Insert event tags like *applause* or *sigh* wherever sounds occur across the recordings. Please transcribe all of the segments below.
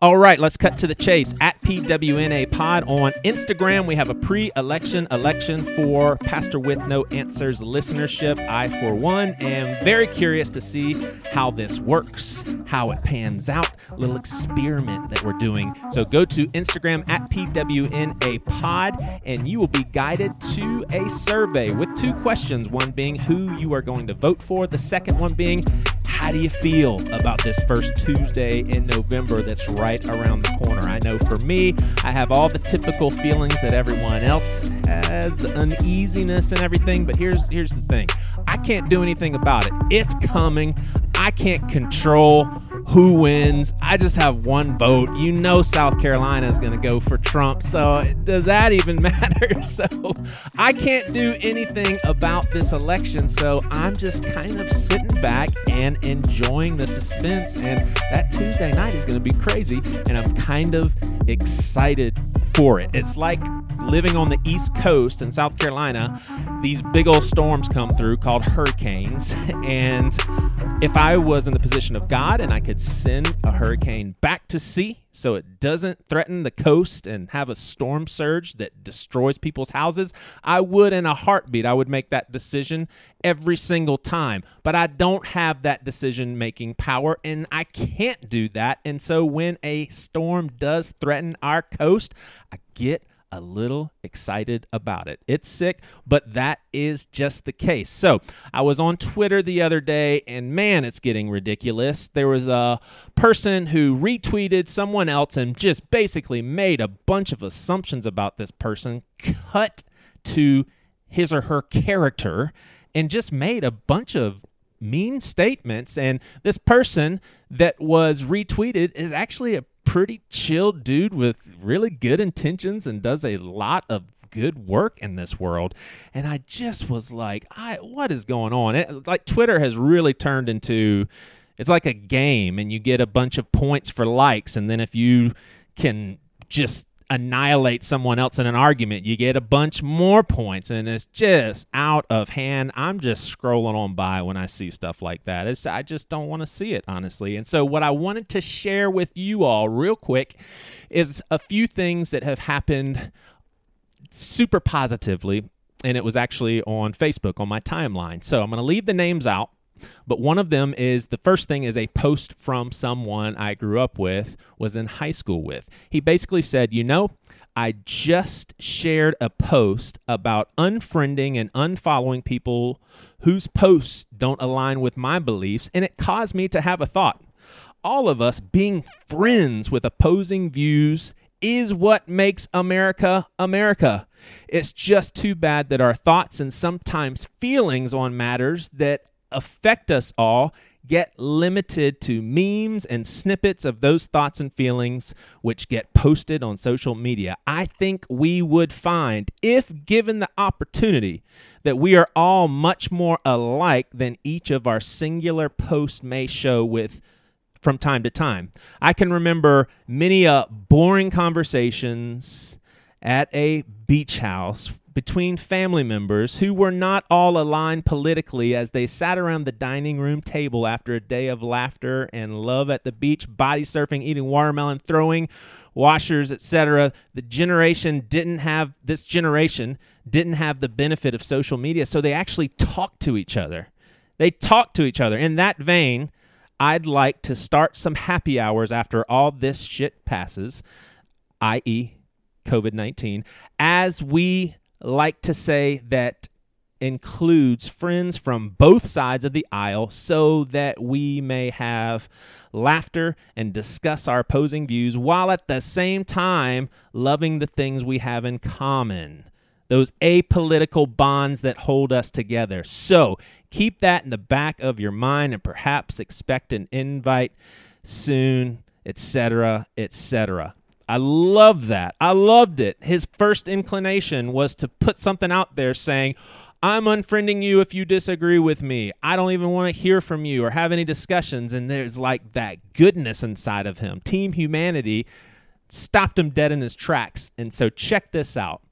All right, let's cut to the chase. At PWNA Pod on Instagram, we have a pre election election for Pastor with No Answers listenership. I, for one, am very curious to see how this works, how it pans out, little experiment that we're doing. So go to Instagram at PWNA Pod, and you will be guided to a survey with two questions one being who you are going to vote for, the second one being how do you feel about this first Tuesday in November that's right around the corner? I know for me, I have all the typical feelings that everyone else has, the uneasiness and everything, but here's here's the thing. I can't do anything about it. It's coming. I can't control who wins. I just have one vote. You know, South Carolina is going to go for Trump. So, does that even *laughs* matter? So, I can't do anything about this election. So, I'm just kind of sitting back and enjoying the suspense. And that Tuesday night is going to be crazy. And I'm kind of excited for it. It's like living on the East Coast in South Carolina. These big old storms come through called hurricanes. *laughs* And if I was in the position of God and I could send a hurricane back to sea so it doesn't threaten the coast and have a storm surge that destroys people's houses, I would in a heartbeat. I would make that decision every single time. But I don't have that decision making power and I can't do that. And so when a storm does threaten our coast, I get a little excited about it. It's sick, but that is just the case. So I was on Twitter the other day, and man, it's getting ridiculous. There was a person who retweeted someone else and just basically made a bunch of assumptions about this person, cut to his or her character, and just made a bunch of mean statements. And this person that was retweeted is actually a pretty chill dude with really good intentions and does a lot of good work in this world. And i just was like i what is going on? It, like twitter has really turned into it's like a game and you get a bunch of points for likes. And then if you can just annihilate someone else in an argument, you get a bunch more points, and it's just out of hand. I'm just scrolling on by when I see stuff like that. It's, I just don't want to see it, honestly. And so, what I wanted to share with you all, real quick, is a few things that have happened super positively. And it was actually on Facebook on my timeline. So I'm going to leave the names out but one of them is the first thing is a post from someone I grew up with, was in high school with. He basically said, You know, I just shared a post about unfriending and unfollowing people whose posts don't align with my beliefs, and it caused me to have a thought. All of us being friends with opposing views is what makes America America. It's just too bad that our thoughts and sometimes feelings on matters that affect us all get limited to memes and snippets of those thoughts and feelings which get posted on social media. I think we would find, if given the opportunity, that we are all much more alike than each of our singular posts may show with from time to time. I can remember many uh, boring conversations at a beach house between family members who were not all aligned politically as they sat around the dining room table after a day of laughter and love at the beach, body surfing, eating watermelon, throwing washers, etc. The generation didn't have this generation didn't have the benefit of social media, so they actually talked to each other. They talked to each other. In that vein, I'd like to start some happy hours after all this shit passes, i.e., COVID 19, as we like to say that includes friends from both sides of the aisle so that we may have laughter and discuss our opposing views while at the same time loving the things we have in common. Those apolitical bonds that hold us together. So keep that in the back of your mind and perhaps expect an invite soon, etc., etc. I love that. I loved it. His first inclination was to put something out there saying, I'm unfriending you if you disagree with me. I don't even want to hear from you or have any discussions. And there's like that goodness inside of him. Team humanity stopped him dead in his tracks. And so check this out.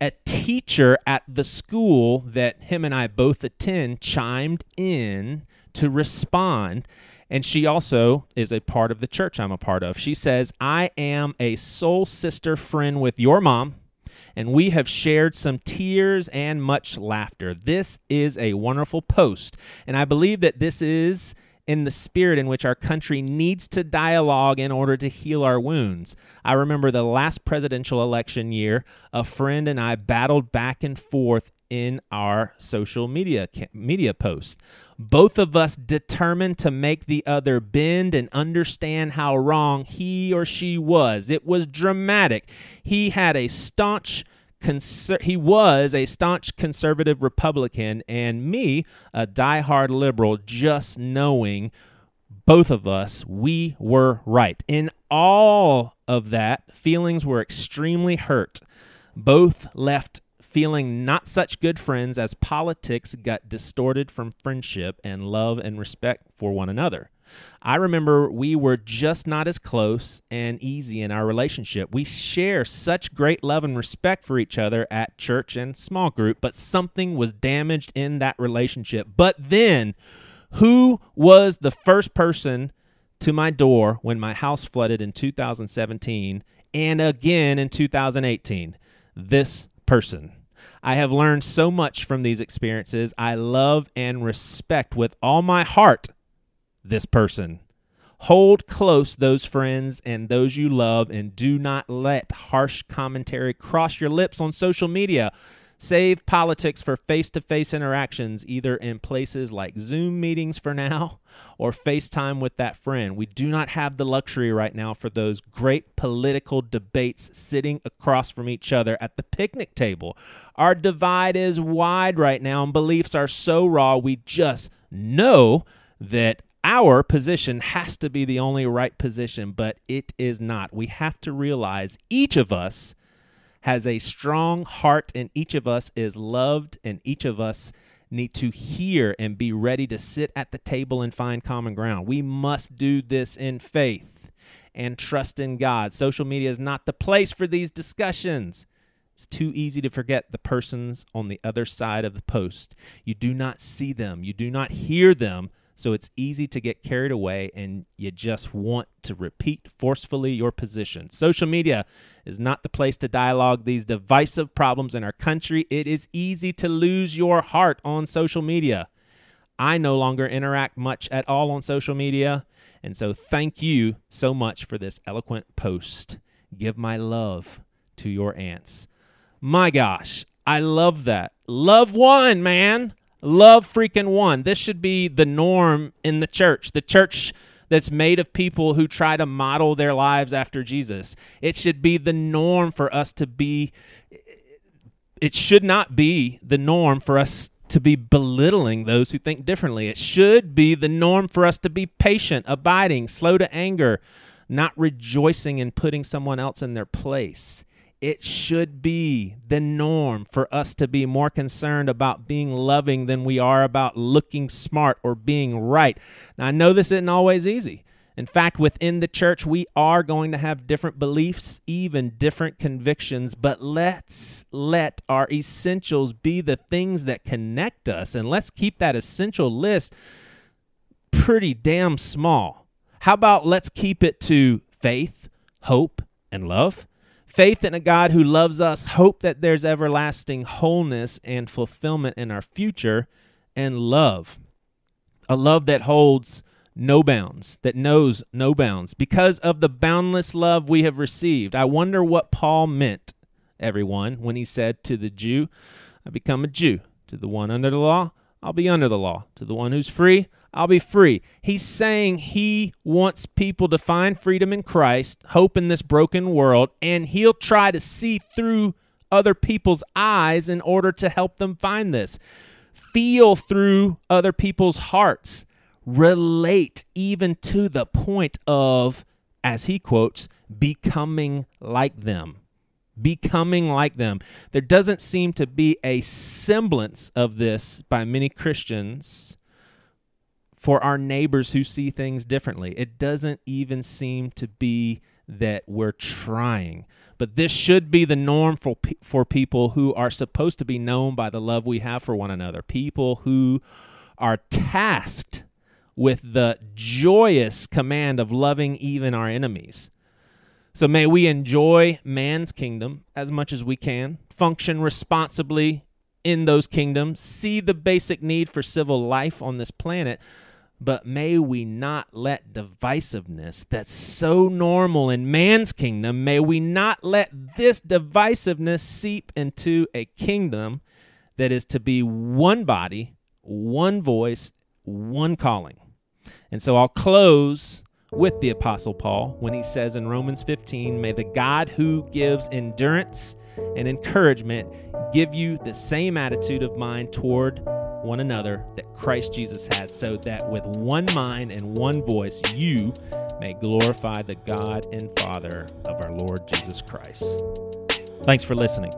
A teacher at the school that him and I both attend chimed in to respond And she also is a part of the church I'm a part of. She says, I am a soul sister friend with your mom, and we have shared some tears and much laughter. This is a wonderful post, and I believe that this is in the spirit in which our country needs to dialogue in order to heal our wounds. I remember the last presidential election year, a friend and I battled back and forth in our social media media posts. Both of us determined to make the other bend and understand how wrong he or she was. It was dramatic. He had a staunch Conser- he was a staunch conservative Republican, and me, a diehard liberal, just knowing both of us, we were right. In all of that, feelings were extremely hurt. Both left feeling not such good friends as politics got distorted from friendship and love and respect for one another. I remember we were just not as close and easy in our relationship. We share such great love and respect for each other at church and small group, but something was damaged in that relationship. But then, who was the first person to my door when my house flooded in 2017 and again in 2018? This person. I have learned so much from these experiences. I love and respect with all my heart this person. Hold close those friends and those you love, and do not let harsh commentary cross your lips on social media. Save politics for face to face interactions, either in places like Zoom meetings for now *laughs* or FaceTime with that friend. We do not have the luxury right now for those great political debates sitting across from each other at the picnic table. Our divide is wide right now, and beliefs are so raw, we just know that our position has to be the only right position, but it is not. We have to realize each of us has a strong heart, and each of us is loved, and each of us need to hear and be ready to sit at the table and find common ground. We must do this in faith and trust in God. Social media is not the place for these discussions. It's too easy to forget the persons on the other side of the post. You do not see them, you do not hear them so it's easy to get carried away and you just want to repeat forcefully your position. Social media is not the place to dialogue these divisive problems in our country. It is easy to lose your heart on social media. I no longer interact much at all on social media. And so thank you so much for this eloquent post. Give my love to your aunts. My gosh, I love that. Love one, man. Love freaking one. This should be the norm in the church. The church that's made of people who try to model their lives after Jesus. It should be the norm for us to be, it should not be the norm for us to be belittling those who think differently. It should be the norm for us to be patient, abiding, slow to anger, not rejoicing in putting someone else in their place it should be the norm for us to be more concerned about being loving than we are about looking smart or being right. Now, I know this isn't always easy. In fact, within the church, we are going to have different beliefs, even different convictions, but let's let our essentials be the things that connect us. And let's keep that essential list pretty damn small. How about let's keep it to faith, hope, and love? Faith in a God who loves us, hope that there's everlasting wholeness and fulfillment in our future, and love. A love that holds no bounds, that knows no bounds. Because of the boundless love we have received. I wonder what Paul meant, everyone, when he said to the Jew, I become a Jew. To the one under the law, I'll be under the law. To the one who's free, I'll be free. He's saying he wants people to find freedom in Christ, hope in this broken world, and he'll try to see through other people's eyes in order to help them find this. Feel through other people's hearts. Relate even to the point of, as he quotes, becoming like them becoming like them. There doesn't seem to be a semblance of this by many Christians for our neighbors who see things differently. It doesn't even seem to be that we're trying. But this should be the norm for, for people who are supposed to be known by the love we have for one another. People who are tasked with the joyous command of loving even our enemies. So may we enjoy man's kingdom as much as we can, function responsibly in those kingdoms, see the basic need for civil life on this planet, but may we not let divisiveness that's so normal in man's kingdom, may we not let this divisiveness seep into a kingdom that is to be one body, one voice, one calling. And so I'll close with the Apostle Paul when he says in Romans 15, May the God who gives endurance and encouragement give you the same attitude of mind toward one another that Christ Jesus had, so that with one mind and one voice you may glorify the God and Father of our Lord Jesus Christ. Thanks for listening.